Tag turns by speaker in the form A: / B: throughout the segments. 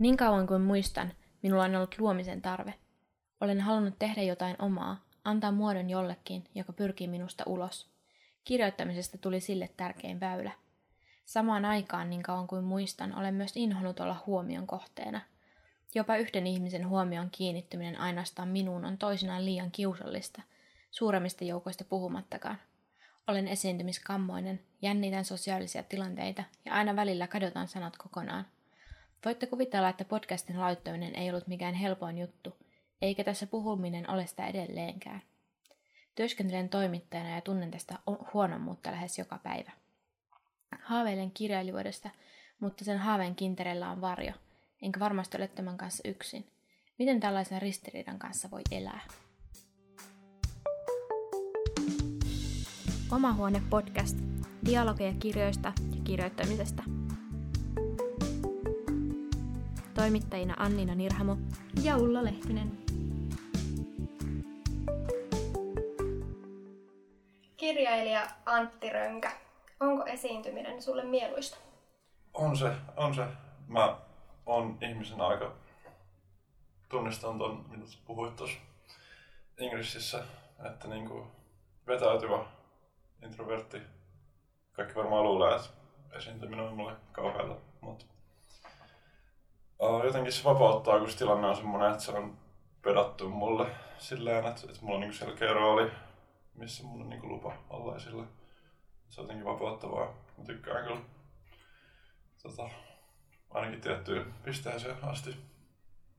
A: Niin kauan kuin muistan, minulla on ollut luomisen tarve. Olen halunnut tehdä jotain omaa, antaa muodon jollekin, joka pyrkii minusta ulos. Kirjoittamisesta tuli sille tärkein väylä. Samaan aikaan, niin kauan kuin muistan, olen myös inhonnut olla huomion kohteena. Jopa yhden ihmisen huomion kiinnittyminen ainoastaan minuun on toisinaan liian kiusallista, suuremmista joukoista puhumattakaan. Olen esiintymiskammoinen, jännitän sosiaalisia tilanteita ja aina välillä kadotan sanat kokonaan. Voitte kuvitella, että podcastin laittaminen ei ollut mikään helpoin juttu, eikä tässä puhuminen ole sitä edelleenkään. Työskentelen toimittajana ja tunnen tästä huonommuutta lähes joka päivä. Haaveilen kirjailijuudesta, mutta sen haaveen kinterellä on varjo, enkä varmasti ole tämän kanssa yksin. Miten tällaisen ristiriidan kanssa voi elää? Oma huone podcast. Dialogeja kirjoista ja kirjoittamisesta. Toimittajina Annina Nirhamo ja Ulla Lehtinen.
B: Kirjailija Antti Rönkä. Onko esiintyminen sulle mieluista?
C: On se, on se. Mä on ihmisen aika, tunnistan ton, mitä puhuit tuossa Ingressissä, että niinku vetäytyvä introvertti. Kaikki varmaan luulee, että esiintyminen on mulle kauheata, mutta jotenkin se vapauttaa, kun se tilanne on semmoinen, että se on pedattu mulle silleen, että, että mulla on niinku selkeä rooli, missä mun on niinku lupa olla esillä. Se on jotenkin vapauttavaa. Mä tykkään kyllä tota, ainakin tiettyyn pisteeseen asti.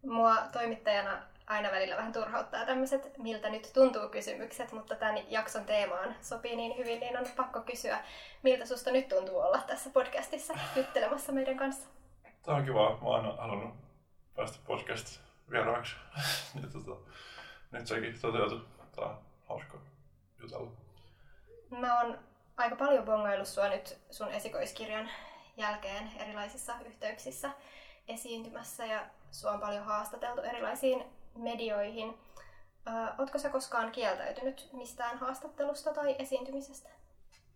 B: Mua toimittajana aina välillä vähän turhauttaa tämmöiset miltä nyt tuntuu kysymykset, mutta tämän jakson teemaan sopii niin hyvin, niin on pakko kysyä, miltä susta nyt tuntuu olla tässä podcastissa juttelemassa meidän kanssa.
C: Tämä on kiva. Mä oon halunnut päästä podcast vieraaksi. niin, tota, nyt sekin toteutui. Tämä on hauska jutella.
B: Mä oon aika paljon bongaillut sua nyt sun esikoiskirjan jälkeen erilaisissa yhteyksissä esiintymässä ja sua on paljon haastateltu erilaisiin medioihin. Oletko sä koskaan kieltäytynyt mistään haastattelusta tai esiintymisestä?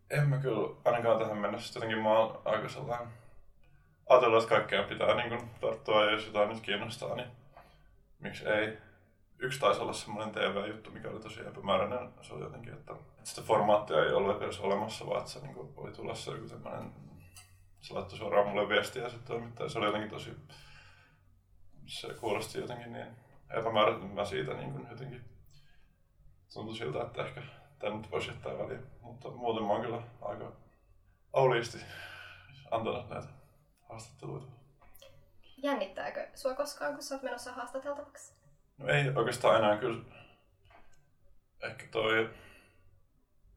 C: En mä kyllä ainakaan tähän mennessä. Jotenkin mä oon aika sellainen ajatellut, että kaikkea pitää niin kun, tarttua ja jos jotain nyt kiinnostaa, niin miksi ei. Yksi taisi olla semmoinen TV-juttu, mikä oli tosi epämääräinen. Se oli jotenkin, että sitä formaattia ei ollut edes olemassa, vaan että se niin oli tulossa joku tämmöinen se laittoi suoraan mulle viestiä se toimittaja. Se oli jotenkin tosi, se kuulosti jotenkin niin epämääräinen. Mä siitä niin kuin jotenkin tuntui siltä, että ehkä tämä nyt voisi jättää väliin. Mutta muuten mä oon kyllä aika auliisti antanut näitä haastatteluita.
B: Jännittääkö sua koskaan, kun sä oot menossa haastateltavaksi?
C: No ei oikeastaan enää kyllä. Ehkä toi...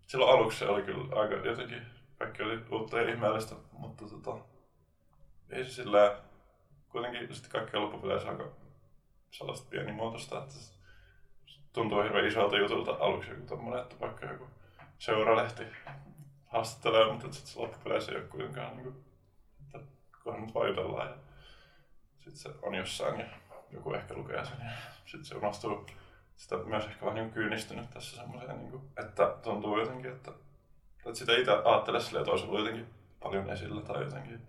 C: Silloin aluksi se oli kyllä aika jotenkin kaikki oli uutta ja ihmeellistä, mutta tota, ei se sillä kuitenkin sitten kaikki on loppupeleissä aika sellaista pienimuotoista, että se tuntuu hirveän isolta jutulta aluksi joku tommonen, että vaikka joku seuralehti haastattelee, mutta sitten se loppupeleissä ei ole kuitenkaan niin kuin, kunhan nyt ja sitten se on jossain ja joku ehkä lukee sen ja sitten se unohtuu. Sitä myös ehkä vähän niin kyynistynyt tässä semmoiseen, niin kuin, että tuntuu jotenkin, että että sitä itse ajattelee silleen, että olisi jotenkin paljon esillä tai jotenkin,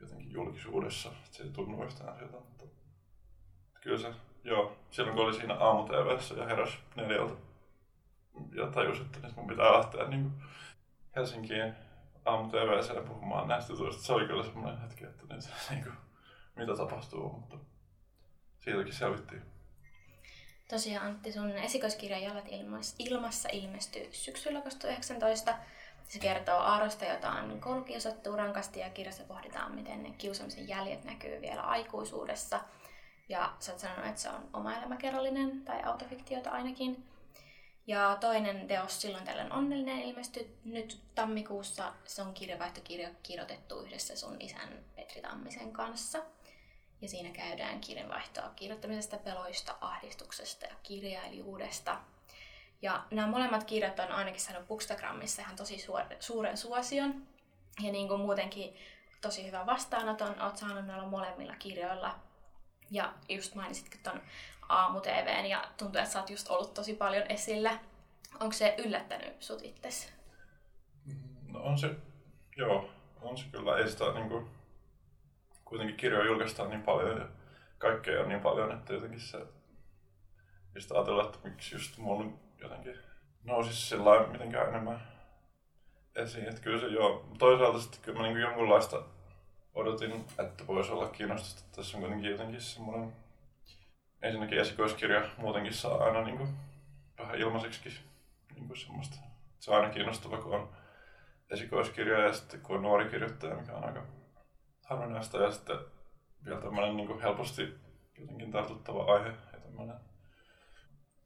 C: jotenkin julkisuudessa. Että se ei tunnu yhtään sieltä. Mutta kyllä se, joo, silloin kun oli siinä aamu ja heräs neljältä ja tajusin, että nyt mun pitää lähteä niin Helsinkiin aamu TVC puhumaan näistä jutuista. Se oli kyllä semmoinen hetki, että nyt niin kuin, mitä tapahtuu, mutta siitäkin selvittiin.
A: Tosiaan Antti, sun esikoiskirja Jalat ilmassa ilmestyy syksyllä 2019. Se kertoo Aarosta, jota on koulukiusattu rankasti ja kirjassa pohditaan, miten ne kiusaamisen jäljet näkyy vielä aikuisuudessa. Ja sä oot sanonut, että se on oma elämäkerrallinen tai autofiktiota ainakin. Ja toinen teos silloin tällöin onnellinen ilmestyi nyt tammikuussa. Se on kirjavaihtokirja kirjoitettu yhdessä sun isän Petri Tammisen kanssa. Ja siinä käydään kirjanvaihtoa kirjoittamisesta, peloista, ahdistuksesta ja kirjailijuudesta. Ja nämä molemmat kirjat on ainakin saanut Bookstagramissa ihan tosi suuren suosion. Ja niin kuin muutenkin tosi hyvän vastaanoton oot saanut näillä molemmilla kirjoilla. Ja just mainitsitkin ton aamu TVn ja tuntuu, että sä oot just ollut tosi paljon esillä. Onko se yllättänyt sut itses?
C: No on se, joo, on se kyllä. Ei sitä niin kuin kuitenkin kirjoja julkaistaan niin paljon ja kaikkea on niin paljon, että jotenkin se, mistä ajatella, että miksi just mun jotenkin nousisi sillä mitenkään enemmän esiin. Että kyllä se joo, toisaalta sitten kyllä mä niin jonkunlaista odotin, että voisi olla kiinnostusta. Tässä on kuitenkin jotenkin semmoinen, ensinnäkin esikoiskirja muutenkin saa aina niin kuin, vähän ilmaiseksi niin kuin semmoista. Se on aina kiinnostava, kun on esikoiskirja ja sitten kun on nuori kirjoittaja, mikä on aika harvinaista. Ja sitten vielä tämmöinen niin kuin helposti jotenkin tartuttava aihe ja tämmöinen,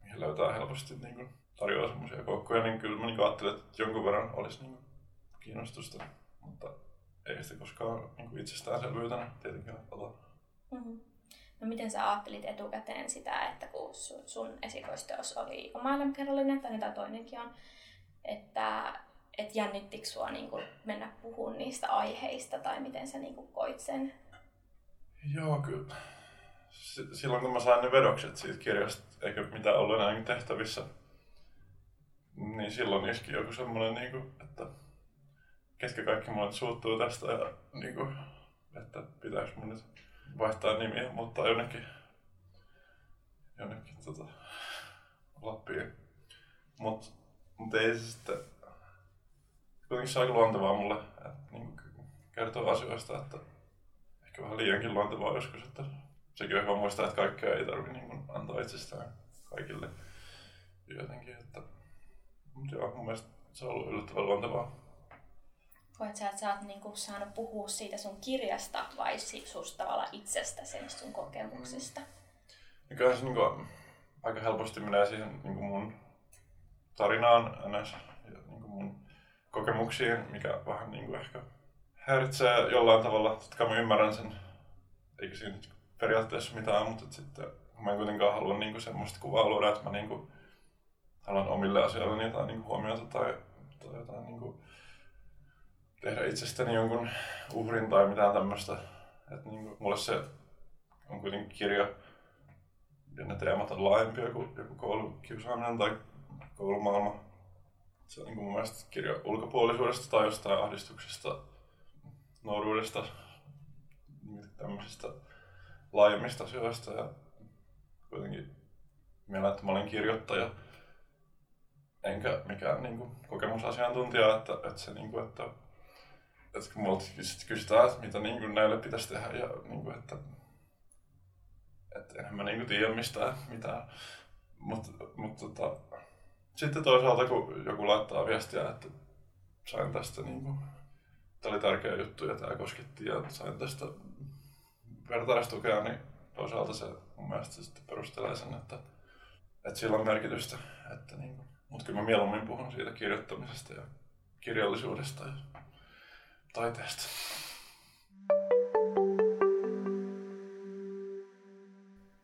C: mihin löytää helposti niin kuin, tarjoaa semmoisia koukkuja, niin kyllä mä niin ajattelin, että jonkun verran olisi niin kiinnostusta, mutta ei sitä koskaan niin itsestäänselvyytenä tietenkään ota.
A: Mm-hmm. No miten sä ajattelit etukäteen sitä, että kun sun, sun esikoisteos oli oma elämäkerrallinen tai mitä toinenkin on, että et jännittikö sua niin kuin mennä puhumaan niistä aiheista tai miten sä niin kuin koit sen?
C: Joo, kyllä. silloin kun mä sain ne vedokset siitä kirjasta, eikä mitään ollut enää tehtävissä, niin silloin iski joku semmoinen, niin kuin, että ketkä kaikki mulle suuttuu tästä ja niin kuin, että pitäisi mun nyt vaihtaa nimiä, mutta jonnekin, jonnekin tota, Lappiin. Mutta mut ei se sitten, kuitenkin se aika luontevaa mulle, että niin kertoo asioista, että ehkä vähän liiankin luontevaa joskus, että sekin on hyvä muistaa, että kaikkea ei tarvitse niin antaa itsestään kaikille jotenkin, että mutta joo, mun mielestä se on ollut yllättävän luontevaa.
A: Koet sä, että sä oot niinku saanut puhua siitä sun kirjasta vai susta tavallaan itsestä, sen sun kokemuksesta?
C: Mm. Kyllä se niinku, aika helposti menee siihen niinku mun tarinaan ns. Ja niinku mun kokemuksiin, mikä vähän niinku ehkä häiritsee jollain tavalla. Totta mä ymmärrän sen, eikä siinä periaatteessa mitään, mutta sitten mä en kuitenkaan halua niinku semmoista kuvaa luoda, että mä niinku haluan omille asioille jotain niin huomiota tai, tai jotain niin kuin, tehdä itsestäni jonkun uhrin tai mitään tämmöistä. Että niin kuin, mulle se on kuitenkin kirja ja ne teemat on laajempia kuin joku koulukiusaaminen tai koulumaailma. Se on niin kuin mun mielestä kirja ulkopuolisuudesta tai jostain ahdistuksesta, nuoruudesta, tämmöisistä laajemmista asioista. Ja kuitenkin mielellä, että mä olin kirjoittaja enkä mikään niin kuin, kokemusasiantuntija, että, että se niin kuin, että, että kun multa kysytään, että mitä niin kuin, näille pitäisi tehdä ja niin kuin, että, että enhän mä niin kuin, tiedä mistään mitään. Mutta mut, tota, sitten toisaalta kun joku laittaa viestiä, että sain tästä niin kuin, tämä oli tärkeä juttu ja tämä kosketti ja sain tästä vertaistukea, niin toisaalta se mun mielestä se sitten perustelee sen, että, että sillä on merkitystä. Että niin kuin, mutta kyllä mä mieluummin puhun siitä kirjoittamisesta ja kirjallisuudesta ja taiteesta.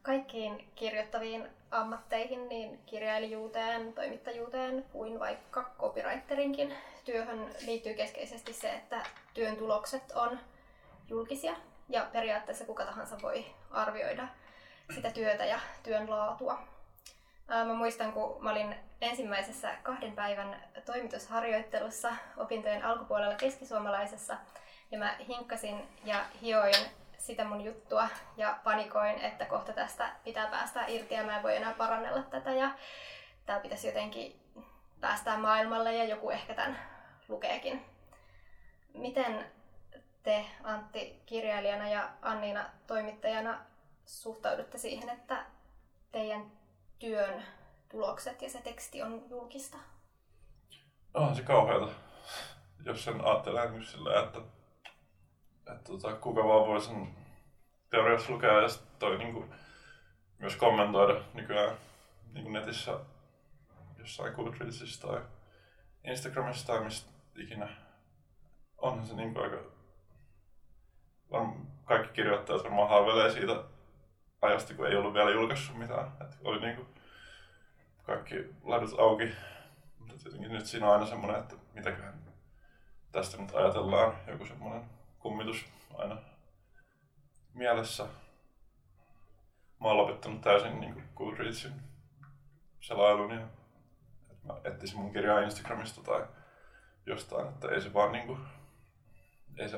B: Kaikkiin kirjoittaviin ammatteihin, niin kirjailijuuteen, toimittajuuteen kuin vaikka copywriterinkin työhön liittyy keskeisesti se, että työn tulokset on julkisia ja periaatteessa kuka tahansa voi arvioida sitä työtä ja työn laatua. Mä muistan, kun mä olin ensimmäisessä kahden päivän toimitusharjoittelussa opintojen alkupuolella keskisuomalaisessa, ja mä hinkkasin ja hioin sitä mun juttua ja panikoin, että kohta tästä pitää päästä irti ja mä en voi enää parannella tätä ja tää pitäisi jotenkin päästää maailmalle ja joku ehkä tämän lukeekin. Miten te Antti kirjailijana ja Anniina toimittajana suhtaudutte siihen, että teidän työn tulokset ja se teksti on julkista?
C: On se kauheata, jos sen ajattelee niin sillä, että, että tota, kuka vaan voi sen teoriassa lukea ja toi niin kuin, myös kommentoida nykyään niin kuin netissä jossain Goodreadsissa tai Instagramissa tai mistä ikinä. Onhan se niin kuin aika... Kaikki kirjoittajat varmaan haaveilee siitä ajasta, kun ei ollut vielä julkaissut mitään. Et oli niinku kaikki ladut auki. Mutta tietenkin nyt siinä on aina semmoinen, että mitäköhän tästä nyt ajatellaan. Joku semmoinen kummitus aina mielessä. Mä oon lopettanut täysin niin Goodreadsin selailun ja että mä etsisin mun kirjaa Instagramista tai jostain, että ei se vaan niinku, ei se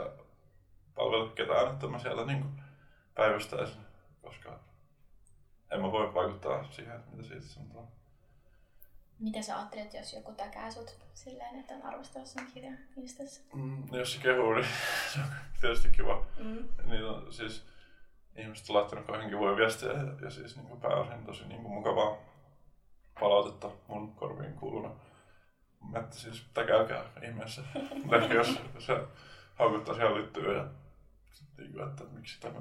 C: palvele ketään, että mä siellä niin kuin päivystäisin, koska en mä voi vaikuttaa siihen, mitä siitä sanotaan.
A: Miten sä ajattelet, jos joku täkää sut silleen, että on arvostellut sen kirjan Instassa?
C: Mm, jos se kehuu, niin se on tietysti kiva.
A: Mm.
C: Niin on, siis ihmiset on laittanut kauhean kivoja viestejä ja, ja siis niin kuin pääosin tosi niin kuin mukavaa palautetta mun korviin kuuluna. Että siis täkäykää ihmeessä. Ehkä jos se haukuttaa siellä liittyy ja niin kuin, että miksi tämä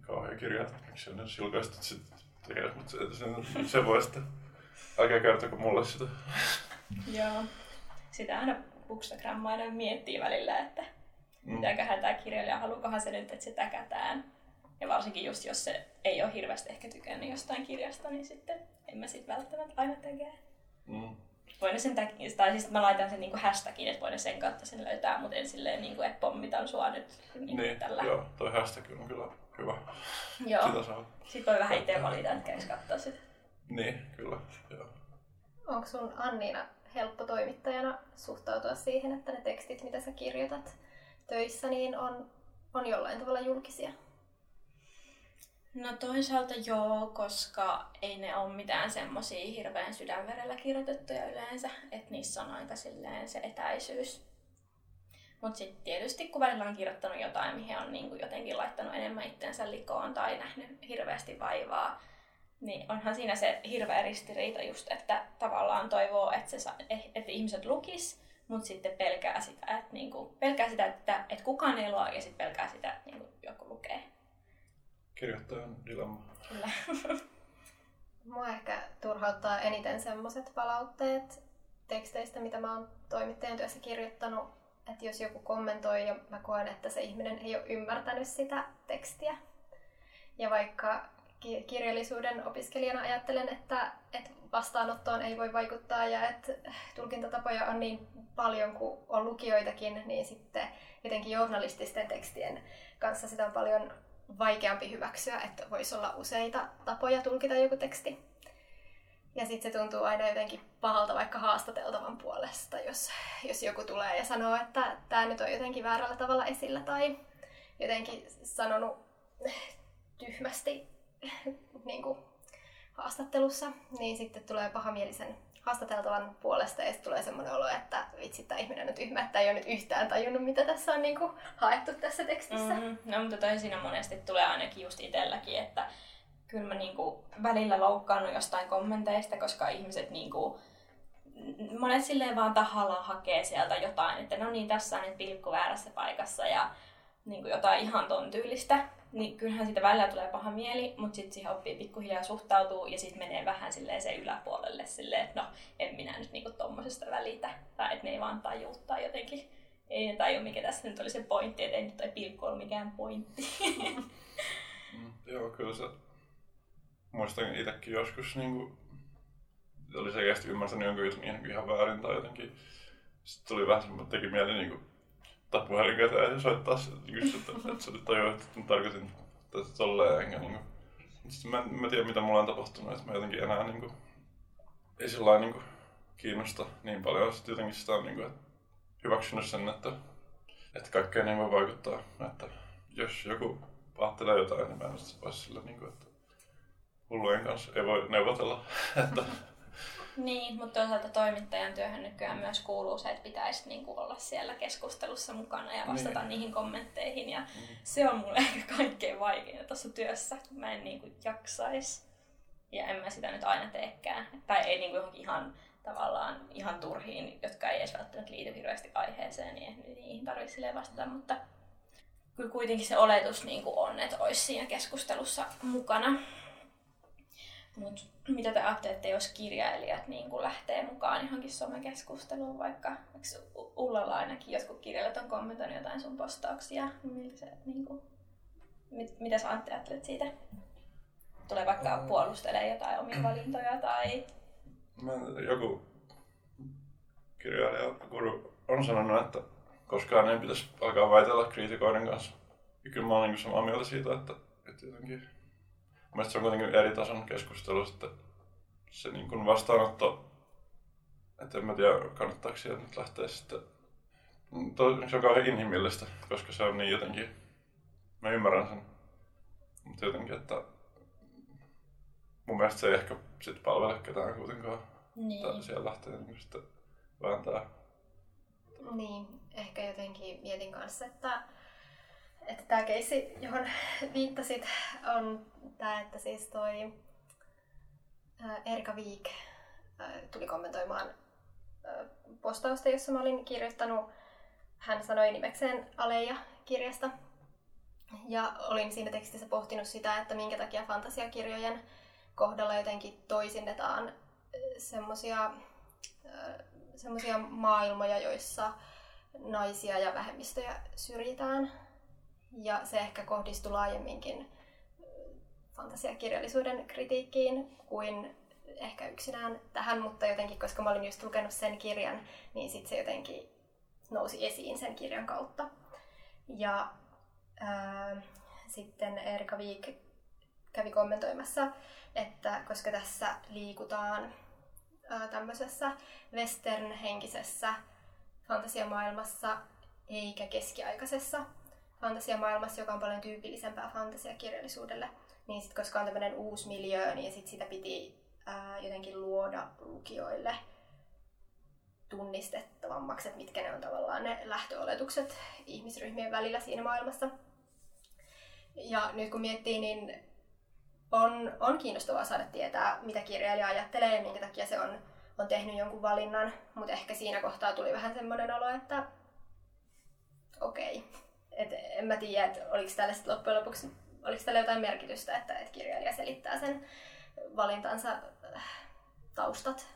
C: kauhean kirja, miksi on edes julkaistu, että sit tekee, mutta se, se, se voi sitten älkää kertoko mulle sitä.
A: Joo. Sitä aina Bookstagram aina miettii välillä, että
C: Mm.
A: mitäköhän tämä kirjailija, haluukohan se nyt, että se täkätään. Ja varsinkin just jos se ei ole hirveästi ehkä tykännyt jostain kirjasta, niin sitten en mä sit välttämättä aina tekee.
C: Mm.
A: Voin sen tag- tai siis mä laitan sen niinku hashtagin, että voin sen kautta sen löytää, mutta en silleen, niinku, että pommitan sua nyt niinku
C: Niin,
A: tällä.
C: joo, toi hashtag on kyllä hyvä.
A: Joo.
C: Sitä saa.
A: Sitten voi vähän itse valita, että käys katsoa sitä.
C: Niin, kyllä. Joo.
B: Onko sun Anniina helppo toimittajana suhtautua siihen, että ne tekstit, mitä sä kirjoitat töissä, niin on, on jollain tavalla julkisia?
A: No toisaalta joo, koska ei ne ole mitään semmosia hirveän sydänverellä kirjoitettuja yleensä, että niissä on aika silleen se etäisyys. Mutta sitten tietysti kun välillä on kirjoittanut jotain, mihin on niinku jotenkin laittanut enemmän itsensä likoon tai nähnyt hirveästi vaivaa, niin onhan siinä se hirveä ristiriita just, että tavallaan toivoo, että, se, sa- eh- että ihmiset lukis, mutta sitten pelkää sitä, että, niinku, pelkää sitä, että, että kukaan ei lue ja sitten pelkää sitä, että niinku, joku lukee.
C: Kirjoittajan dilemma.
A: Kyllä.
B: Mua ehkä turhauttaa eniten semmoiset palautteet teksteistä, mitä mä oon toimittajan työssä kirjoittanut, että jos joku kommentoi ja mä koen, että se ihminen ei ole ymmärtänyt sitä tekstiä. Ja vaikka ki- kirjallisuuden opiskelijana ajattelen, että, että vastaanottoon ei voi vaikuttaa ja että tulkintatapoja on niin paljon kuin on lukijoitakin, niin sitten jotenkin journalististen tekstien kanssa sitä on paljon vaikeampi hyväksyä, että voisi olla useita tapoja tulkita joku teksti. Ja sitten se tuntuu aina jotenkin pahalta vaikka haastateltavan puolesta, jos, jos joku tulee ja sanoo, että tämä nyt on jotenkin väärällä tavalla esillä tai jotenkin sanonut tyhmästi niin kuin haastattelussa, niin sitten tulee pahamielisen haastateltavan puolesta ja tulee semmoinen olo, että vitsi, tämä ihminen on tyhmä, että ei ole nyt yhtään tajunnut, mitä tässä on niin kuin haettu tässä tekstissä.
A: Mm-hmm. No mutta toi siinä monesti tulee ainakin just itselläkin, että kyllä mä niinku välillä loukkaannut jostain kommenteista, koska ihmiset niinku, monet silleen vaan tahallaan hakee sieltä jotain, että no niin, tässä on nyt pilkku väärässä paikassa ja niinku jotain ihan ton tyylistä. Niin kyllähän siitä välillä tulee paha mieli, mutta sitten siihen oppii pikkuhiljaa suhtautuu ja sitten menee vähän silleen se yläpuolelle silleen, että no en minä nyt niinku tommosesta välitä. Tai että ne ei vaan tajuu tai jotenkin ei ne tajua mikä tässä nyt oli se pointti, että ei nyt toi pilkku ollut mikään pointti.
C: Mm, joo, kyllä se... Muistan itsekin joskus niin kuin, oli selkeästi ymmärtänyt jonkun jutun ihan, ihan väärin tai jotenkin. Sitten tuli vähän semmoinen, teki mieli niin kuin, ottaa puhelin käteen ja soittaa se, kuin, että, että sä nyt tajuat, että mä tarkoitin tästä tolleen, enkä niin kuin. Sitten mä, en- mä tiedä mitä mulla on tapahtunut, että mä jotenkin enää niin kuin, ei sillä niin kuin, kiinnosta niin paljon. Sitten jotenkin sitä on niin kuin, että hyväksynyt sen, että, että kaikkeen ei voi vaikuttaa. Että jos joku ajattelee jotain, niin mä en sitten voi sillä, niin kuin, että hullujen kanssa ei voi neuvotella. että,
A: niin, mutta toisaalta toimittajan työhön nykyään myös kuuluu se, että pitäisi niinku olla siellä keskustelussa mukana ja vastata
C: Niin.
A: niihin kommentteihin. Ja se on mulle ehkä kaikkein vaikeinta tuossa työssä, kun mä en niinku jaksais. Ja en mä sitä nyt aina teekään. Tai ei niinku johonkin ihan tavallaan ihan turhiin, jotka ei edes välttämättä liity hirveästi aiheeseen, niin ei niihin tarvitse vastata, mutta kyllä kuitenkin se oletus niin kuin on, että olisi siinä keskustelussa mukana. Mut mitä te ajattelette, jos kirjailijat niin kuin lähtee mukaan johonkin somekeskusteluun, vaikka Ullalla ainakin jotkut kirjailijat on kommentoinut jotain sun postauksia, niin miltä se, niin kuin, mit, mitä sä Antti ajattelet siitä? Tulee vaikka
C: Mm.
A: puolustelee jotain omia valintoja tai...
C: mä, joku kirjailija guru on sanonut, että koskaan ei pitäisi alkaa väitellä kriitikoiden kanssa. Ja kyllä mä oon niin samaa mieltä siitä, että, että jotenkin... Mielestäni se on kuitenkin eri tason keskustelu sitten se niin kuin vastaanotto, että en mä tiedä kannattaako siellä nyt lähteä sitten To, se on kauhean inhimillistä, koska se on niin jotenkin, mä ymmärrän sen, mutta jotenkin, että mun mielestä se ei ehkä sit palvele ketään kuitenkaan.
A: Niin.
C: Tai siellä lähtee niin sitten vääntää.
B: Niin, ehkä jotenkin mietin kanssa, että, että tämä keissi, johon viittasit, on tämä, että siis toi Erika Viik tuli kommentoimaan postausta, jossa mä olin kirjoittanut, hän sanoi nimekseen Aleja kirjasta. Ja olin siinä tekstissä pohtinut sitä, että minkä takia fantasiakirjojen kohdalla jotenkin toisinnetaan semmoisia semmoisia maailmoja, joissa naisia ja vähemmistöjä syrjitään. Ja se ehkä kohdistui laajemminkin fantasiakirjallisuuden kritiikkiin kuin ehkä yksinään tähän, mutta jotenkin, koska mä olin just lukenut sen kirjan, niin sitten se jotenkin nousi esiin sen kirjan kautta. Ja ää, sitten Erika Viik kävi kommentoimassa, että koska tässä liikutaan ää, tämmöisessä western-henkisessä fantasiamaailmassa eikä keskiaikaisessa fantasiamaailmassa, joka on paljon tyypillisempää fantasiakirjallisuudelle, niin sit, koska on tämmöinen uusi miljö, niin sit sitä piti ää, jotenkin luoda lukijoille tunnistettavammaksi, että mitkä ne on tavallaan ne lähtöoletukset ihmisryhmien välillä siinä maailmassa. Ja nyt kun miettii, niin on, on kiinnostavaa saada tietää, mitä kirjailija ajattelee ja minkä takia se on, on tehnyt jonkun valinnan, mutta ehkä siinä kohtaa tuli vähän semmoinen olo, että okei, okay. Et en mä tiedä, että oliko tällä loppujen lopuksi oliko tällä jotain merkitystä, että, että kirjailija selittää sen valintansa äh, taustat.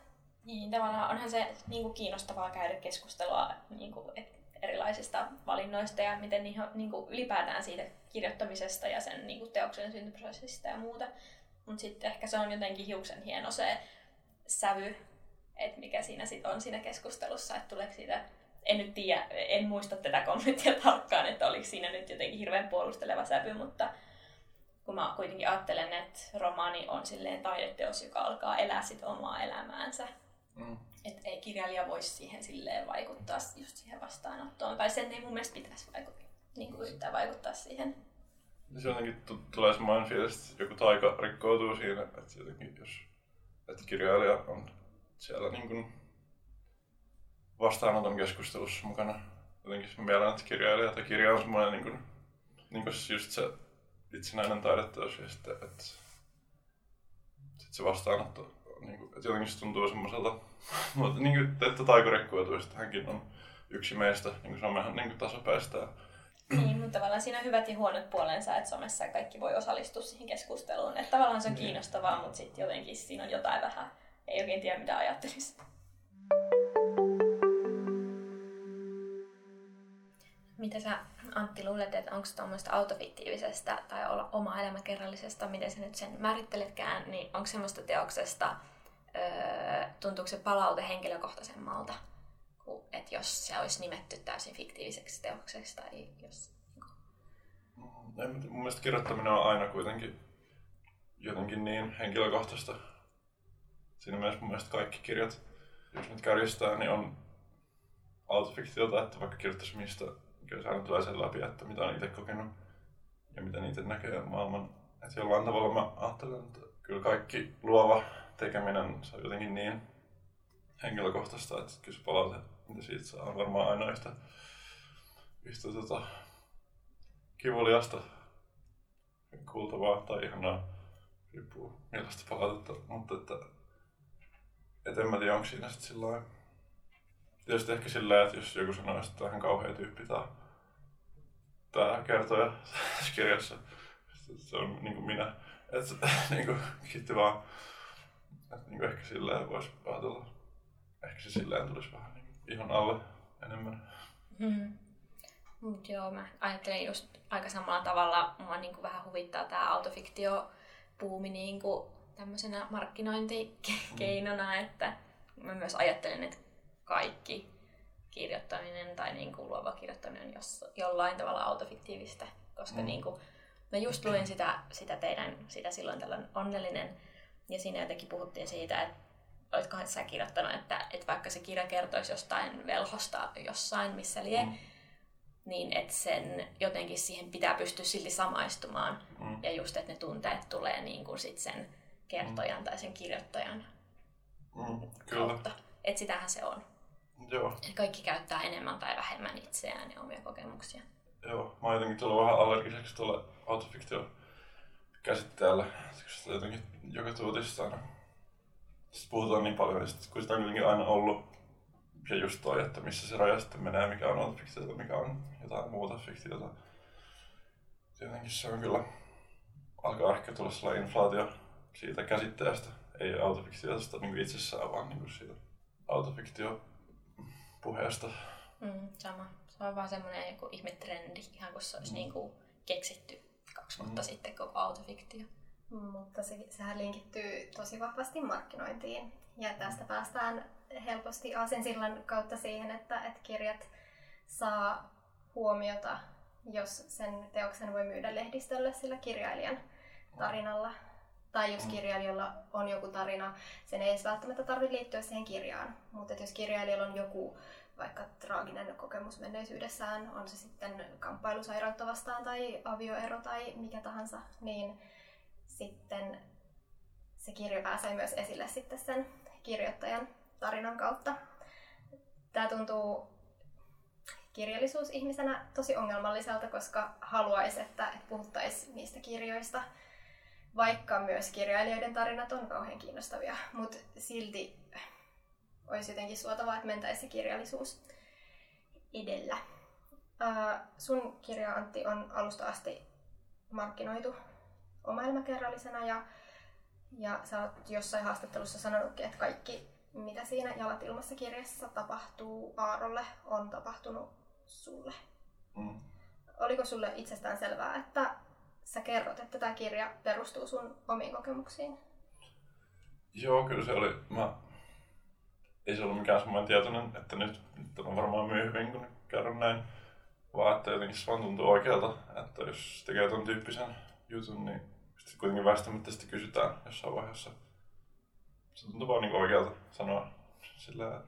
A: Niin, tavallaan onhan se niin kuin kiinnostavaa käydä keskustelua niin kuin, et, erilaisista valinnoista ja miten niihin, niin kuin, ylipäätään siitä kirjoittamisesta ja sen niin kuin, teoksen syntyprosessista ja muuta. Mutta sitten ehkä se on jotenkin hiuksen hieno se sävy, että mikä siinä sit on siinä keskustelussa, että tuleeko siitä en nyt tiedä, en muista tätä kommenttia tarkkaan, että oliko siinä nyt jotenkin hirveän puolusteleva sävy, mutta kun mä kuitenkin ajattelen, että romaani on silleen taideteos, joka alkaa elää sit omaa elämäänsä. Mm. Että ei kirjailija voisi siihen silleen vaikuttaa just siihen vastaanottoon. Tai sen ei mun mielestä pitäisi vaikuttaa, niin kuin yrittää vaikuttaa siihen.
C: Se jotenkin t- tulee semmoinen fiilis, että joku taika rikkoutuu siinä, että jotenkin jos että kirjailija on siellä niin kuin vastaanoton keskustelussa mukana. Jotenkin mielen, että kirjailija tai kirja on semmoinen niin kuin, niin kuin just se itsenäinen taideteos ja sitten, että sit se vastaanotto, niin kuin, että jotenkin se tuntuu semmoiselta, mutta niin kuin, että rikkoutuu, että hänkin on yksi meistä niin kuin somehan niin kuin tasapäistää.
A: Niin, mutta tavallaan siinä on hyvät ja huonot puolensa, että somessa kaikki voi osallistua siihen keskusteluun. Että tavallaan se on niin. kiinnostavaa, mutta sitten jotenkin siinä on jotain vähän, ei oikein tiedä mitä ajattelisi. Mitä sä Antti luulet, että onko tuommoista autofiktiivisesta tai olla oma elämäkerrallisesta, miten sä nyt sen määritteletkään, niin onko semmoista teoksesta, öö, tuntuuko se palaute henkilökohtaisemmalta, kuin että jos se olisi nimetty täysin fiktiiviseksi teokseksi tai jos...
C: Mm, en, mun mielestä kirjoittaminen on aina kuitenkin jotenkin niin henkilökohtaista. Siinä mielessä mun mielestä kaikki kirjat, jos nyt kärjistää, niin on autofiktiota, että vaikka kirjoittaisi mistä kyllä aina tulee sen läpi, että mitä on itse kokenut ja miten itse näkee maailman. Että jollain tavalla mä ajattelen, että kyllä kaikki luova tekeminen se on jotenkin niin henkilökohtaista, että kyllä se palaute, mitä siitä saa, on varmaan aina yhtä, yhtä tota, kivuliasta, kuultavaa tai ihanaa, riippuu millaista palautetta, mutta että, et en mä tiedä, onko siinä sitten sillä Tietysti ehkä silleen, että jos joku sanoo, että tämä on kauhea tyyppi tämä, tämä kertoja kirjassa, se on niin kuin minä. Että niin kuin, kiitti vaan. Että niin kuin ehkä silleen voisi ajatella. Ehkä se silleen tulisi vähän niin ihan alle enemmän.
A: Hmm. Mut joo, mä ajattelen just aika samalla tavalla. Mua niin kuin vähän huvittaa tämä autofiktio puumi niin kuin tämmöisenä markkinointikeinona, mm. että mä myös ajattelen, että kaikki kirjoittaminen tai niin kuin luova kirjoittaminen on jos, jollain tavalla autofiktiivistä, koska mm. niin kuin, mä just luin sitä, sitä teidän, sitä silloin tällöin onnellinen, ja siinä jotenkin puhuttiin siitä, että oletkohan sä kirjoittanut, että, että vaikka se kirja kertoisi jostain velhosta jossain, missä lie, mm. niin että sen jotenkin siihen pitää pystyä silti samaistumaan. Mm. Ja just, että ne tunteet tulee niin kuin sit sen kertojan mm. tai sen kirjoittajan
C: mm. Kyllä. kautta.
A: Että sitähän se on.
C: Joo.
A: Kaikki käyttää enemmän tai vähemmän itseään ja omia kokemuksia.
C: Joo, mä oon jotenkin tullut vähän allergiseksi tuolle autofiktio käsitteellä, koska jotenkin joka tuutista aina sitten puhutaan niin paljon, että kun sitä on kuitenkin aina ollut, ja just toi, että missä se raja sitten menee, mikä on autofiktiota, mikä on jotain muuta fiktiota. Jotenkin se on kyllä, alkaa ehkä tulla sellainen inflaatio siitä käsitteestä, ei autofiktiosta niin itsessään, vaan niin kuin siitä autofiktio puheesta.
A: Mm, sama. Se on vaan semmoinen joku ihme trendi, ihan kun se olisi mm. niin kuin keksitty kaksi vuotta mm. sitten koko autofiktio.
B: Mutta se, sehän linkittyy tosi vahvasti markkinointiin. Ja tästä päästään helposti sillan kautta siihen, että, että kirjat saa huomiota, jos sen teoksen voi myydä lehdistölle sillä kirjailijan tarinalla. Tai jos kirjailijalla on joku tarina, sen ei edes välttämättä tarvitse liittyä siihen kirjaan. Mutta jos kirjailijalla on joku vaikka traaginen kokemus menneisyydessään, on se sitten kamppailusairautta vastaan tai avioero tai mikä tahansa, niin sitten se kirja pääsee myös esille sitten sen kirjoittajan tarinan kautta. Tämä tuntuu kirjallisuusihmisenä tosi ongelmalliselta, koska haluaisi, että puhuttaisiin niistä kirjoista, vaikka myös kirjailijoiden tarinat on kauhean kiinnostavia, mutta silti olisi jotenkin suotavaa, että mentäisi kirjallisuus edellä. sun kirja Antti on alusta asti markkinoitu omailmakerrallisena ja, ja sä oot jossain haastattelussa sanonutkin, että kaikki mitä siinä Jalat ilmassa kirjassa tapahtuu Aarolle on tapahtunut sulle. Mm. Oliko sulle itsestään selvää, että sä kerrot, että tämä kirja perustuu sun omiin kokemuksiin?
C: Joo, kyllä se oli. Mä... Ei se ollut mikään semmoinen tietoinen, että nyt, nyt on varmaan myöhemmin, kun kerron näin. Vaan että jotenkin se vaan tuntuu oikealta, että jos tekee ton tyyppisen jutun, niin sitten kuitenkin väistämättä sitten kysytään jossain vaiheessa. Se tuntuu vaan niin oikealta sanoa sillä,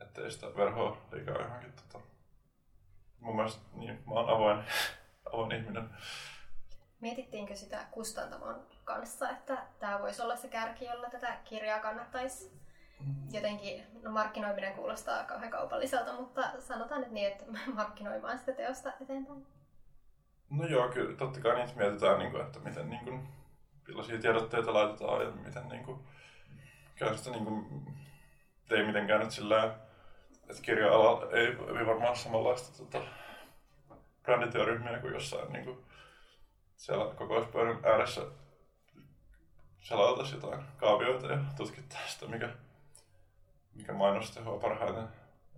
C: että ei sitä verhoa liikaa johonkin. Tota. Mun mielestä niin, mä oon avoin, avoin ihminen.
B: Mietittiinkö sitä kustantamon kanssa, että tämä voisi olla se kärki, jolla tätä kirjaa kannattaisi mm. jotenkin, no markkinoiminen kuulostaa kauhean kaupalliselta, mutta sanotaan nyt niin, että markkinoimaan sitä teosta eteenpäin.
C: No joo, kyllä totta kai niitä mietitään, niin kuin, että miten niin kuin, millaisia tiedotteita laitetaan ja miten niin kuin, käy sitä niin kuin, ei mitenkään nyt sillä että kirja-ala ei, ei varmaan samanlaista tota, brändityöryhmiä kuin jossain niin kuin, siellä kokouspöydän ääressä selailtaisiin jotain kaavioita ja tutkittaisiin sitä, mikä, mikä mainostehoa parhaiten.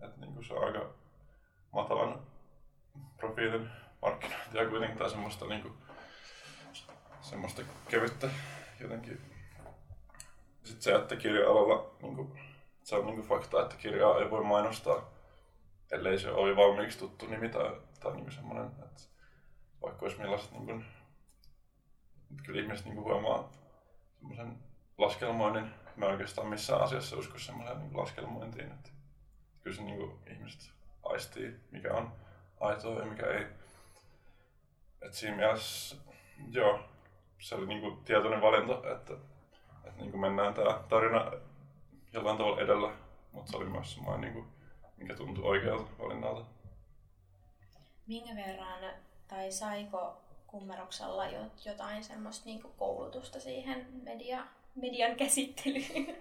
C: Että niin se on aika matalan profiilin markkinointia kuitenkin tai semmoista, niin kuin, semmoista kevyttä jotenkin. Sitten se, että kirja-alalla niin kuin, se on niin kuin fakta, että kirjaa ei voi mainostaa, ellei se ole valmiiksi tuttu nimi tai, tai niin semmoinen, että vaikka olisi millaiset niin kuin, kyllä ihmiset niin kuin huomaa semmoisen laskelmoinnin. Mä oikeastaan missään asiassa usko semmoiseen niin laskelmointiin, että kyllä se niin kuin, ihmiset aistii, mikä on aitoa ja mikä ei. Et siinä mielessä, joo, se oli niinku tietoinen valinta, että, että niinku mennään tämä tarina jollain tavalla edellä, mutta se oli myös semmoinen, niinku, mikä tuntui oikealta valinnalta.
A: Minkä verran, tai saiko kummeroksella jotain semmoista niinku koulutusta siihen media, median käsittelyyn?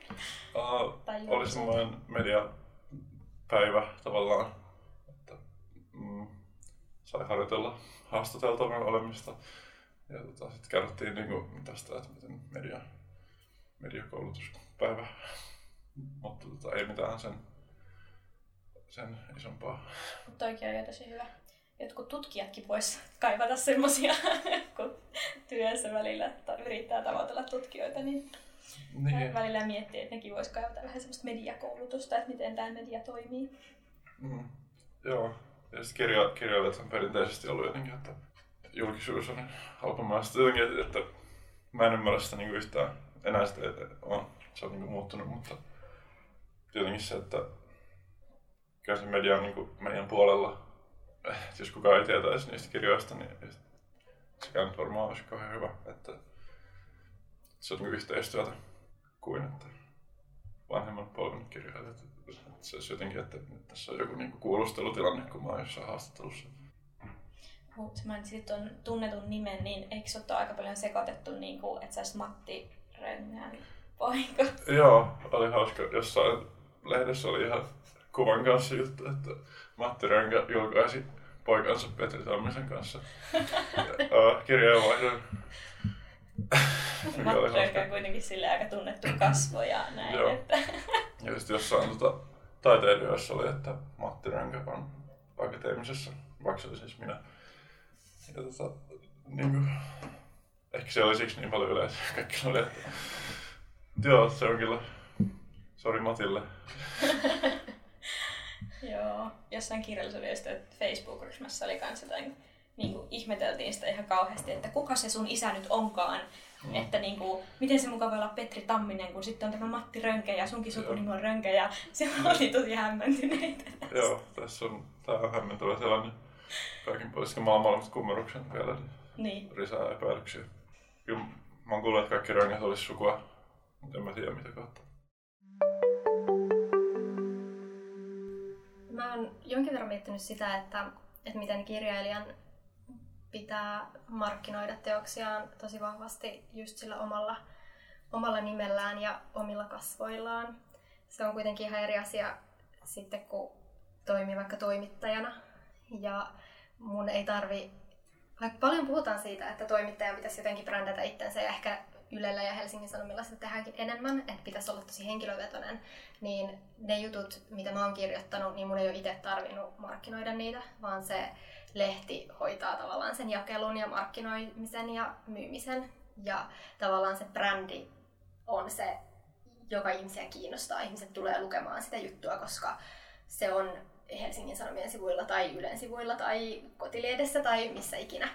C: Uh, oli semmoinen mediapäivä tavallaan, että mm, sai harjoitella haastateltavana olemista. Ja tota, sitten kerrottiin niin kuin, tästä, että miten media, mediakoulutuspäivä, mutta tota, ei mitään sen, sen isompaa.
A: Mutta oikein on tosi hyvä. Jotkut tutkijatkin vois kaivata semmosia, kun työssä välillä että yrittää tavoitella tutkijoita, niin, niin. välillä miettii, että nekin vois kaivata vähän semmoista mediakoulutusta, että miten tämä media toimii.
C: Mm. Joo, ja sitten kirja, kirjailijat on perinteisesti ollut jotenkin, että julkisuus on halpamaista jotenkin, että, että mä en ymmärrä sitä niin yhtään enää sitä, että on, se on niin muuttunut, mutta tietenkin se, että kyllä se media on niin kuin meidän puolella. Jos kukaan ei tietäisi niistä kirjoista, niin sekään nyt varmaan olisi kauhean hyvä. Että se on niin yhteistyötä kuin että vanhemman polven kirjailijat. Se olisi jotenkin, että tässä on joku niin kuin kuulustelutilanne, kun mä oon jossain haastattelussa.
A: Mutta mainitsit tuon tunnetun nimen, niin eikö se ole aika paljon sekoitettu, niin kuin, että sä olisit Matti Röngän poika?
C: Joo, oli hauska. Jossain lehdessä oli ihan kuvan kanssa juttu, että Matti Röngä julkaisi poikansa Petri Tammisen kanssa kirjeenvaihdon.
A: Matti Röngä on kuitenkin sille aika tunnettu kasvo ja näin. Joo. Että...
C: ja sitten jossain tota, taiteilijoissa oli, että Matti Röngä on akateemisessa, vaikka se oli siis minä. Ja tota, niin kuin, ehkä se oli siksi niin paljon yleensä. Kaikki oli, että joo, se on kyllä, sori Matille.
A: joo, jossain kirjallisuudesta Facebook-ryhmässä oli kans jotain, niin kuin ihmeteltiin sitä ihan kauheasti, että kuka se sun isä nyt onkaan. Mm. Että niin kuin, miten se mukaan voi olla Petri Tamminen, kun sitten on tämä Matti Rönkä ja sunkin sukunimi on Rönkä ja se oli tosi hämmentyneitä.
C: Joo, tässä on, tämä on hämmentävä sellainen kaikin puolesta maailmanlaiset kummeruksen vielä niin. lisää epäilyksiä. Kyllä mä oon kuullut, että kaikki röngät olisi sukua, mutta en mä tiedä mitä kautta.
B: Mä oon jonkin verran miettinyt sitä, että, että miten kirjailijan pitää markkinoida teoksiaan tosi vahvasti just sillä omalla, omalla nimellään ja omilla kasvoillaan. Se on kuitenkin ihan eri asia sitten, kun toimii vaikka toimittajana ja mun ei tarvi, vaikka paljon puhutaan siitä, että toimittajan pitäisi jotenkin brändätä itsensä ja ehkä Ylellä ja Helsingin Sanomilla sitä tehdäänkin enemmän, että pitäisi olla tosi henkilövetoinen, niin ne jutut, mitä mä oon kirjoittanut, niin mun ei ole itse tarvinnut markkinoida niitä, vaan se lehti hoitaa tavallaan sen jakelun ja markkinoimisen ja myymisen. Ja tavallaan se brändi on se, joka ihmisiä kiinnostaa. Ihmiset tulee lukemaan sitä juttua, koska se on Helsingin Sanomien sivuilla tai Ylen sivuilla tai kotiliedessä tai missä ikinä.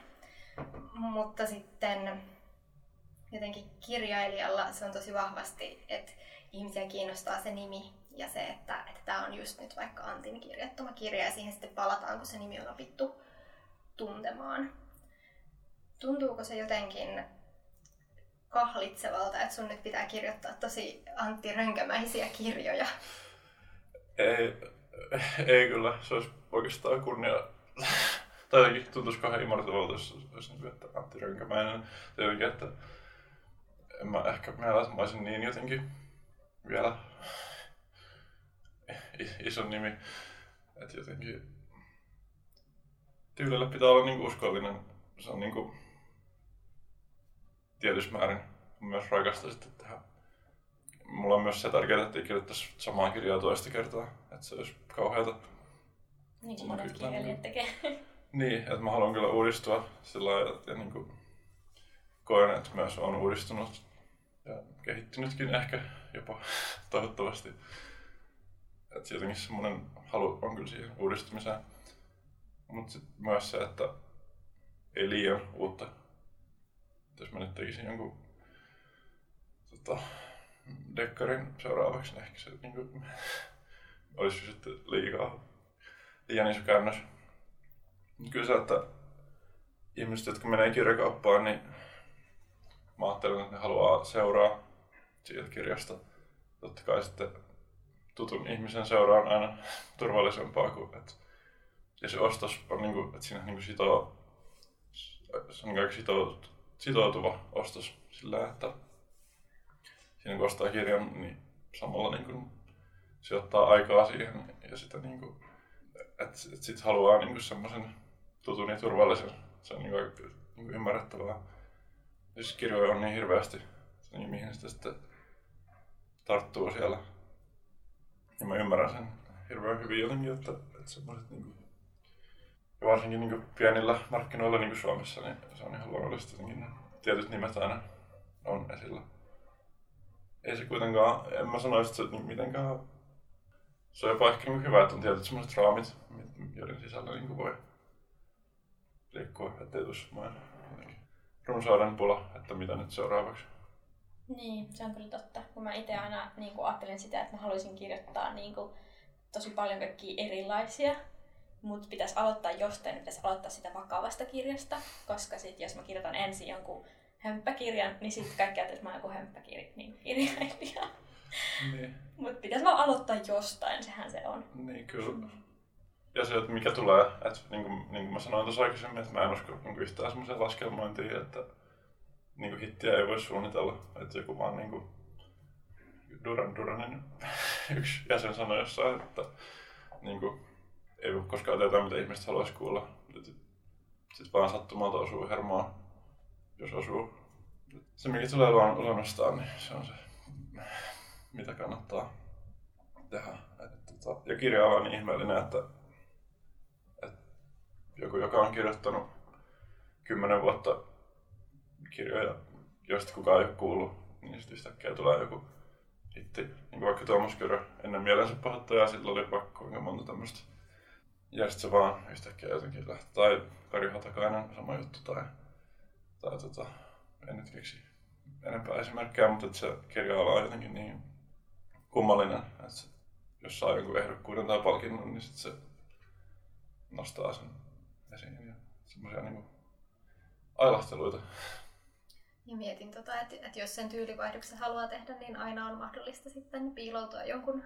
B: Mutta sitten jotenkin kirjailijalla se on tosi vahvasti, että ihmisiä kiinnostaa se nimi ja se, että, että tämä on just nyt vaikka Antin kirjoittama kirja ja siihen sitten palataan, kun se nimi on opittu tuntemaan. Tuntuuko se jotenkin kahlitsevalta, että sun nyt pitää kirjoittaa tosi Antti Rönkämäisiä kirjoja?
C: Ei, ei kyllä, se olisi oikeastaan kunnia. tai jotenkin tuntuisi kahden imartavalta, jos olisi niin, Antti Rönkämäinen. Tai että en mä ehkä mielestä, että mä olisin niin jotenkin vielä ison nimi. Että jotenkin tyylillä pitää olla niinku uskollinen. Se on niinku tietyssä määrin myös rakasta sitten tehdä mulla on myös se tärkeää, että ei kirjoittaisi samaa kirjaa toista kertaa. Että se olisi kauheata.
A: Niin kuin monet kirjailijat tekee.
C: Niin, että mä haluan kyllä uudistua sillä lailla, ja niin kuin koen, että myös on uudistunut ja kehittynytkin ehkä jopa toivottavasti. Että jotenkin semmoinen halu on kyllä siihen uudistumiseen. Mutta myös se, että ei liian uutta. Et jos mä nyt tekisin jonkun tota, dekkarin seuraavaksi, niin ehkä se niin kuin, olisi sitten liikaa, liian iso käännös. Kyllä se, että ihmiset, jotka menee kirjakauppaan, niin mä ajattelen, että ne haluaa seuraa siitä kirjasta. Totta kai sitten tutun ihmisen seuraa on aina turvallisempaa kuin, että ja se ostos on niin kuin, että siinä niin kuin sitoo, se on niin sitoutuva ostos sillä, että siinä kun ostaa kirjan, niin samalla niin kuin sijoittaa aikaa siihen ja sitä kuin, että sit, haluaa niin semmoisen tutun ja turvallisen. Se on niin kuin, niin kuin ymmärrettävää. Jos kirjoja on niin hirveästi, niin mihin sitä sitten tarttuu siellä. Ja mä ymmärrän sen hirveän hyvin jotenkin, että, että semmoiset niin kuin, varsinkin niin kuin pienillä markkinoilla niin kuin Suomessa, niin se on ihan luonnollista, että tietyt nimet aina on esillä ei se kuitenkaan, en mä sanoisi, että se niin mitenkään, se on jopa ehkä niin hyvä, että on tietyt sellaiset raamit, joiden sisällä niin voi liikkua, ettei tuu runsauden pula, että mitä nyt seuraavaksi.
A: Niin, se on kyllä totta. Kun mä itse aina niin kuin ajattelen sitä, että mä haluaisin kirjoittaa niin kuin, tosi paljon kaikkia erilaisia, mutta pitäisi aloittaa jostain, niin pitäisi aloittaa sitä vakavasta kirjasta, koska sit, jos mä kirjoitan ensin jonkun hömppäkirjan, niin sitten kaikki ajattelee, että mä oon joku. Niin kirjailija.
C: Niin,
A: Mutta pitäisi vaan aloittaa jostain, sehän se on.
C: niin kyllä. Ja se, että mikä tulee, että niin kuin, niin kuin mä sanoin tuossa aikaisemmin, että mä en usko niin yhtään semmoiseen laskelmointiin, että niin kuin hittiä ei voi suunnitella. Että joku vaan niin kuin Duran Duranin yksi jäsen sanoi jossain, että niin kuin, ei voi koskaan tietää, mitä ihmiset haluaisi kuulla. Sitten vaan sattumalta osuu hermoon, jos osuu. Se, mikä tulee luon- luonnostaan, niin se on se, mitä kannattaa tehdä. Tota, ja kirja on niin ihmeellinen, että joku, joka on kirjoittanut kymmenen vuotta kirjoja, joista kukaan ei ole kuullut, niin sitten yhtäkkiä tulee joku hitti. Niin vaikka Tuomas Kyrö ennen mielensä pahoittaja, sillä oli vaikka kuinka monta tämmöistä. Ja sitten se vaan yhtäkkiä jotenkin lähti. Tai Kari Hatakainen, sama juttu. Tai, tai tota, en nyt keksi enempää esimerkkejä, mutta se kirja-ala on jotenkin niin kummallinen, että jos saa jonkun ehdokkuuden tai palkinnon, niin sit se nostaa sen esiin. Ja semmoisia niin ailahteluita.
B: Ja mietin, tota, että, että jos sen tyylivaihdoksen haluaa tehdä, niin aina on mahdollista sitten piiloutua jonkun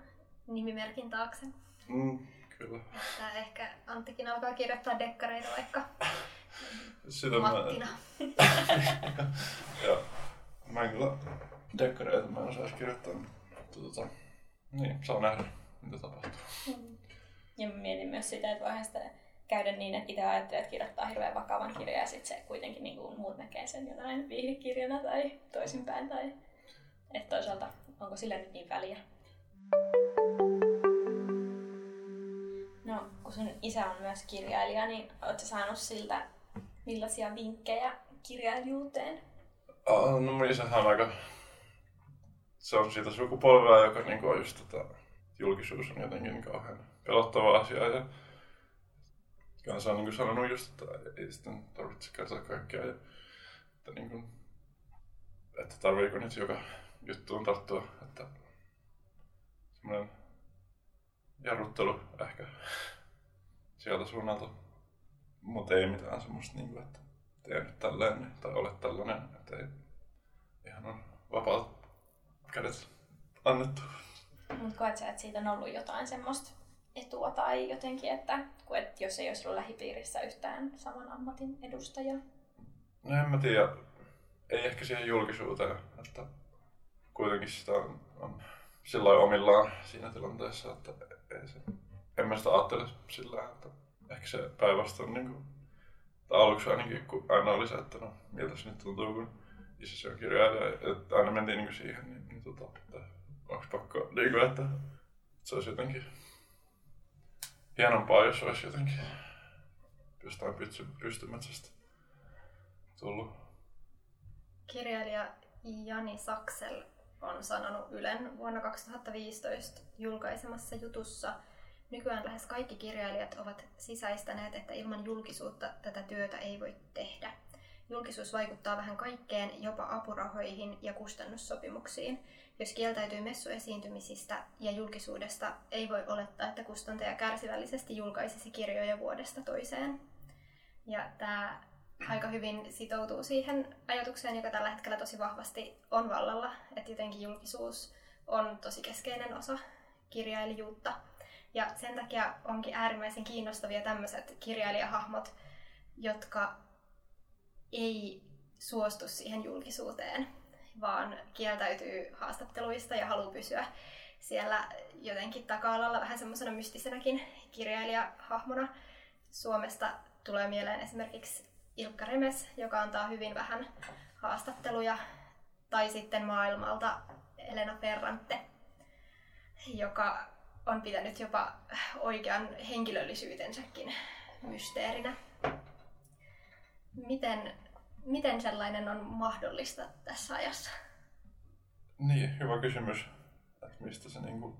B: nimimerkin taakse.
C: Mm, kyllä.
B: Että ehkä Anttikin alkaa kirjoittaa dekkareita vaikka
C: Sitä
B: Mattina.
C: ja mä en kyllä dekkareita, mä en osaisi kirjoittaa. Mutta tota, niin, saa nähdä, mitä tapahtuu.
A: Ja mä mietin myös sitä, että voihan sitä käydä niin, että itse ajattelee, että kirjoittaa hirveän vakavan kirjan ja sitten se kuitenkin niin kuin muut näkee sen jonain viihdekirjana tai toisinpäin. Tai... Että toisaalta onko sillä nyt niin väliä. No, kun sun isä on myös kirjailija, niin ootko saanut siltä millaisia vinkkejä kirjailijuuteen?
C: Ah, no mun isähän on aika... Se on siitä sukupolvea, joka niinku on just tota, julkisuus on jotenkin kauhean pelottava asia. Ja on niin sanonut just, että ei sitten tarvitse kertoa kaikkea. Ja, että, niin kuin, että tarviiko nyt joka juttuun tarttua. Että semmoinen jarruttelu ehkä sieltä suunnalta. Mutta ei mitään semmoista, niin kuin, että tee nyt tälleen niin- tai ole tällainen. Että ei, ihan on vapaat kädet annettu.
A: Mutta koet sä, että siitä on ollut jotain semmoista etua tai jotenkin, että kun et, jos ei olisi ollut lähipiirissä yhtään saman ammatin edustajaa?
C: No en mä tiedä. Ei ehkä siihen julkisuuteen, että kuitenkin sitä on, on lailla omillaan siinä tilanteessa, että ei se, en mä sitä ajattele sillä että ehkä se päinvastoin niin kuin, tai aluksi ainakin, kun aina oli se, että no miltä se nyt tuntuu, kun isäsi on kirjailija, että aina mentiin niin kuin siihen, niin, niin tota, että onko pakko, niin kuin, että se olisi jotenkin hienompaa, jos olisi jotenkin jostain pysty, tullut.
B: Kirjailija Jani Saksel on sanonut Ylen vuonna 2015 julkaisemassa jutussa, nykyään lähes kaikki kirjailijat ovat sisäistäneet, että ilman julkisuutta tätä työtä ei voi tehdä. Julkisuus vaikuttaa vähän kaikkeen, jopa apurahoihin ja kustannussopimuksiin. Jos kieltäytyy messuesiintymisistä ja julkisuudesta, ei voi olettaa, että kustantaja kärsivällisesti julkaisisi kirjoja vuodesta toiseen. Ja tämä aika hyvin sitoutuu siihen ajatukseen, joka tällä hetkellä tosi vahvasti on vallalla, että jotenkin julkisuus on tosi keskeinen osa kirjailijuutta. Ja sen takia onkin äärimmäisen kiinnostavia tämmöiset kirjailijahahmot, jotka ei suostu siihen julkisuuteen, vaan kieltäytyy haastatteluista ja haluaa pysyä siellä jotenkin taka-alalla vähän semmoisena mystisenäkin kirjailijahahmona. Suomesta tulee mieleen esimerkiksi Ilkka Remes, joka antaa hyvin vähän haastatteluja, tai sitten maailmalta Elena Ferrante, joka on pitänyt jopa oikean henkilöllisyytensäkin mysteerinä. Miten, miten sellainen on mahdollista tässä ajassa?
C: Niin, hyvä kysymys. Että mistä se niinku...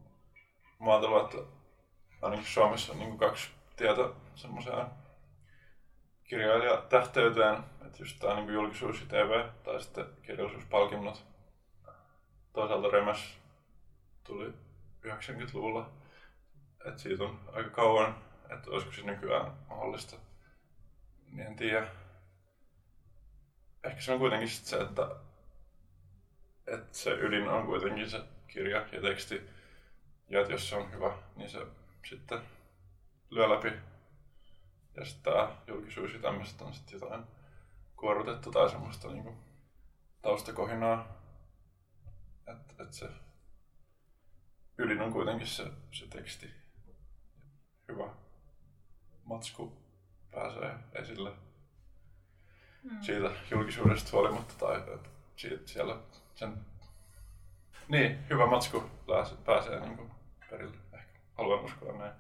C: Mä ajattelin, että ainakin Suomessa on niinku kaksi tietä semmoiseen kirjailijatähteyteen. Että just tää niinku julkisuus ja TV tai sitten kirjallisuuspalkinnot. toisaalta Remäs tuli 90-luvulla. Et siitä on aika kauan, että olisiko se nykyään mahdollista. Niin en tiedä. Ehkä se on kuitenkin sit se, että, että se ydin on kuitenkin se kirja ja teksti. Ja että jos se on hyvä, niin se sitten lyö läpi. Ja sitten tämä julkisuus ja tämmöiset on sitten jotain kuorutettu tai semmoista niinku taustakohinaa. Että et se ydin on kuitenkin se, se teksti. Hyvä matsku pääsee esille mm. siitä julkisuudesta huolimatta tai että siitä siellä sen niin, hyvä matsku pääsee, pääsee niin kuin perille. Ehkä haluan uskoa näin.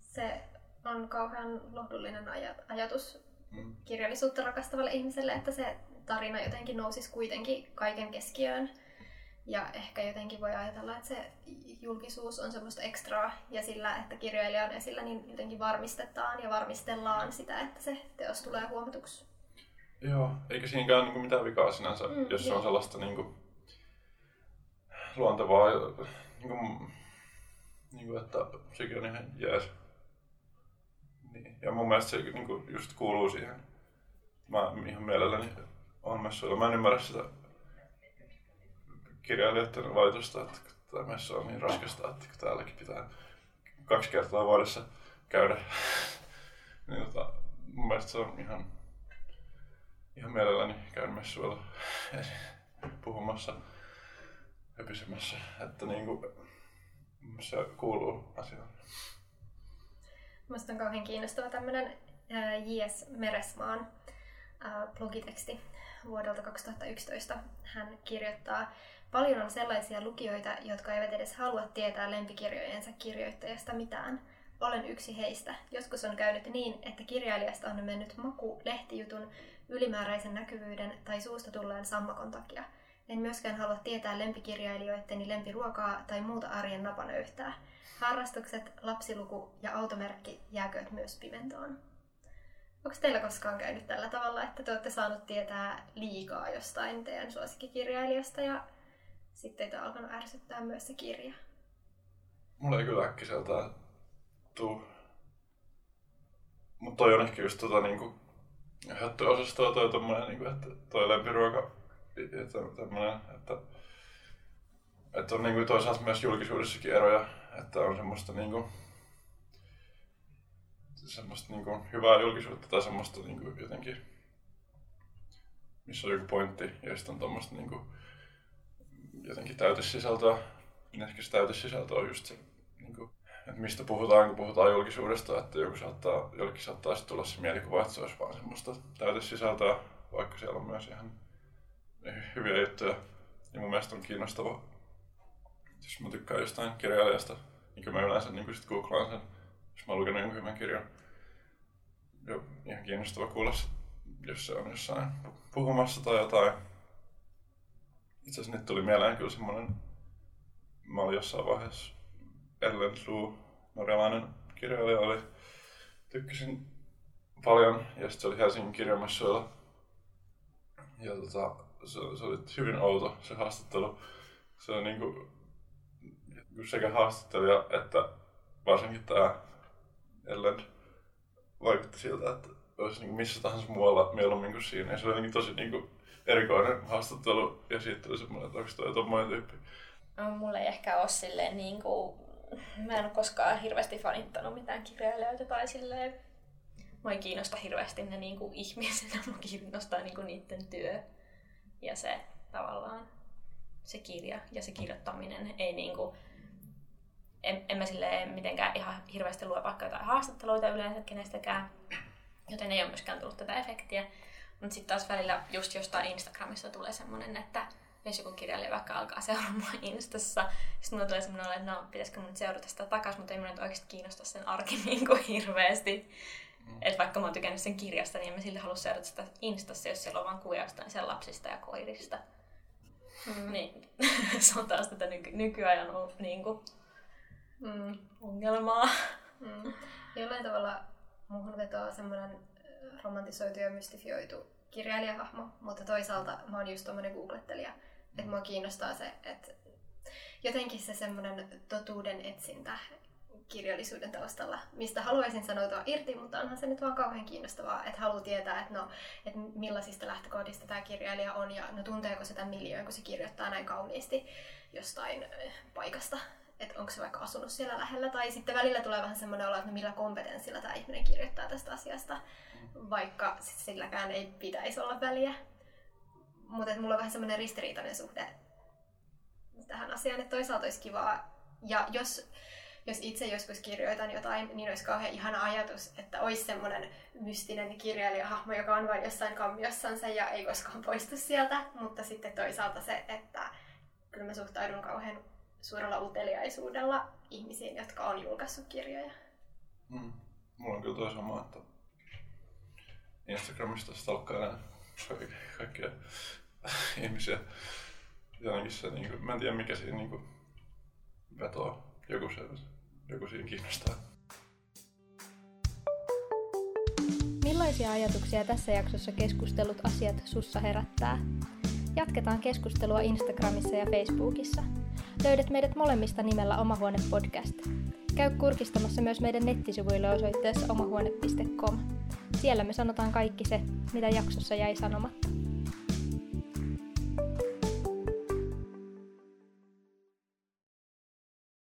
B: Se on kauhean lohdullinen ajatus mm. kirjallisuutta rakastavalle ihmiselle, että se tarina jotenkin nousisi kuitenkin kaiken keskiöön. Ja ehkä jotenkin voi ajatella, että se julkisuus on semmoista ekstraa ja sillä, että kirjailija on esillä, niin jotenkin varmistetaan ja varmistellaan sitä, että se teos tulee huomatuksi.
C: Joo, eikä siinäkään niin mitään vikaa sinänsä, mm, jos se on sellaista niin kuin, luontevaa, niin kuin, niin kuin, että sekin on ihan jees. Niin. Ja mun mielestä se niin kuin, just kuuluu siihen. Mä ihan mielelläni on messuilla. Mä en ymmärrä sitä kirjailijoiden valitusta, että tämä messa on niin raskasta, että täälläkin pitää kaksi kertaa vuodessa käydä. niin, tota, mun mielestä se on ihan, ihan mielelläni käyn messuilla puhumassa, höpisemässä, että niin kuin, se kuuluu asiaan.
B: Mielestäni on kauhean kiinnostava tämmöinen J.S. Meresmaan blogiteksti vuodelta 2011. Hän kirjoittaa Paljon on sellaisia lukijoita, jotka eivät edes halua tietää lempikirjojensa kirjoittajasta mitään. Olen yksi heistä. Joskus on käynyt niin, että kirjailijasta on mennyt maku lehtijutun, ylimääräisen näkyvyyden tai suusta tulleen sammakon takia. En myöskään halua tietää lempikirjailijoitteni lempiruokaa tai muuta arjen napanöyhtää. Harrastukset, lapsiluku ja automerkki jääkööt myös pimentoon. Onko teillä koskaan käynyt tällä tavalla, että te olette saanut tietää liikaa jostain teidän suosikkikirjailijasta ja sitten teitä on alkanut ärsyttää myös se kirja?
C: Mulla ei kyllä äkkiseltään tuu. Mutta toi on ehkä just tota niinku höttyosastoa toi tommonen niinku, että toi lempiruoka että tämmönen, että, että on niinku toisaalta myös julkisuudessakin eroja, että on semmoista niinku semmoista niinku hyvää julkisuutta tai semmoista niinku jotenkin missä on joku pointti ja sitten on tommoista niinku jotenkin täytesisältöä. Ehkä se täytesisältö on just se, niin kuin, että mistä puhutaan, kun puhutaan julkisuudesta, että joku saattaa, jollekin saattaa sitten tulla se mielikuva, että se olisi vaan semmoista täytesisältöä, vaikka siellä on myös ihan hyviä juttuja. Ja mun mielestä on kiinnostava, jos mä tykkään jostain kirjailijasta, niin kyllä mä yleensä niin sit googlaan sen, jos mä oon lukenut jonkun hyvän kirjan. Ja ihan kiinnostava kuulla, jos se on jossain puhumassa tai jotain itse asiassa nyt tuli mieleen kyllä semmoinen, mä olin jossain vaiheessa Ellen Suu, norjalainen kirjailija, oli, tykkäsin paljon ja sitten se oli Helsingin kirjamessuilla. Ja tota, se, se, oli hyvin outo se haastattelu. Se on niinku sekä haastattelija että varsinkin tämä Ellen vaikutti siltä, että olisi niinku missä tahansa muualla mieluummin kuin siinä. Ja se oli jotenkin tosi niinku erikoinen haastattelu ja sitten tuli semmoinen, että onko toi tommoinen tyyppi.
A: No, mulla ei ehkä ole silleen niin kuin, mä en ole koskaan hirveästi fanittanut mitään kirjailijoita tai silleen, mua ei kiinnosta hirveästi ne niin kuin ihmisenä, mua kiinnostaa niin kuin niiden työ ja se tavallaan se kirja ja se kirjoittaminen ei niin kuin, en, en mä silleen mitenkään ihan hirveästi lue vaikka jotain haastatteluita yleensä kenestäkään, joten ei ole myöskään tullut tätä efektiä. Mutta sitten taas välillä just jostain Instagramissa tulee semmoinen, että jos joku kirjailija vaikka alkaa seuraamaan Instassa, sitten mulla tulee semmoinen, että no pitäisikö mun seurata sitä takaisin, mutta ei mun oikeasti kiinnosta sen arki niin kuin hirveästi. Mm. Että vaikka mä oon tykännyt sen kirjasta, niin en mä silti halua seurata sitä Instassa, jos siellä on vaan kuvia jostain sen lapsista ja koirista. Mm. Niin se on taas tätä nyky- nykyajan niin kuin, mm, ongelmaa.
B: Mm. Jollain tavalla muuhun vetoaa semmoinen romantisoitu ja mystifioitu kirjailijahahmo, mutta toisaalta mä oon just tommonen googlettelija, Että mua kiinnostaa se, että jotenkin se semmoinen totuuden etsintä kirjallisuuden taustalla, mistä haluaisin sanoutua irti, mutta onhan se nyt vaan kauhean kiinnostavaa, että haluaa tietää, että, no, että millaisista lähtökohdista tämä kirjailija on ja no, tunteeko se tämän miljoon, kun se kirjoittaa näin kauniisti jostain eh, paikasta, että onko se vaikka asunut siellä lähellä, tai sitten välillä tulee vähän semmoinen olo, että no, millä kompetenssilla tämä ihminen kirjoittaa tästä asiasta, vaikka silläkään ei pitäisi olla väliä. Mutta mulla on vähän semmoinen ristiriitainen suhde tähän asiaan, että toisaalta olisi kivaa, ja jos jos itse joskus kirjoitan jotain, niin olisi kauhean ihana ajatus, että olisi semmoinen mystinen kirjailijahahmo, joka on vain jossain kammiossansa ja ei koskaan poistu sieltä. Mutta sitten toisaalta se, että kyllä mä suhtaudun kauhean suurella uteliaisuudella ihmisiin, jotka on julkaissut kirjoja.
C: Mm. Mulla on kyllä toi sama, että Instagramista stalkkailen kaikkia ihmisiä. Jotenkin se, niin kuin, mä en tiedä mikä siinä niin kuin, vetoaa joku, se, joku siinä kiinnostaa.
D: Millaisia ajatuksia tässä jaksossa keskustellut asiat sussa herättää? Jatketaan keskustelua Instagramissa ja Facebookissa. Löydät meidät molemmista nimellä Omahuone Podcast. Käy kurkistamassa myös meidän nettisivuille osoitteessa omahuone.com. Siellä me sanotaan kaikki se, mitä jaksossa jäi sanomatta.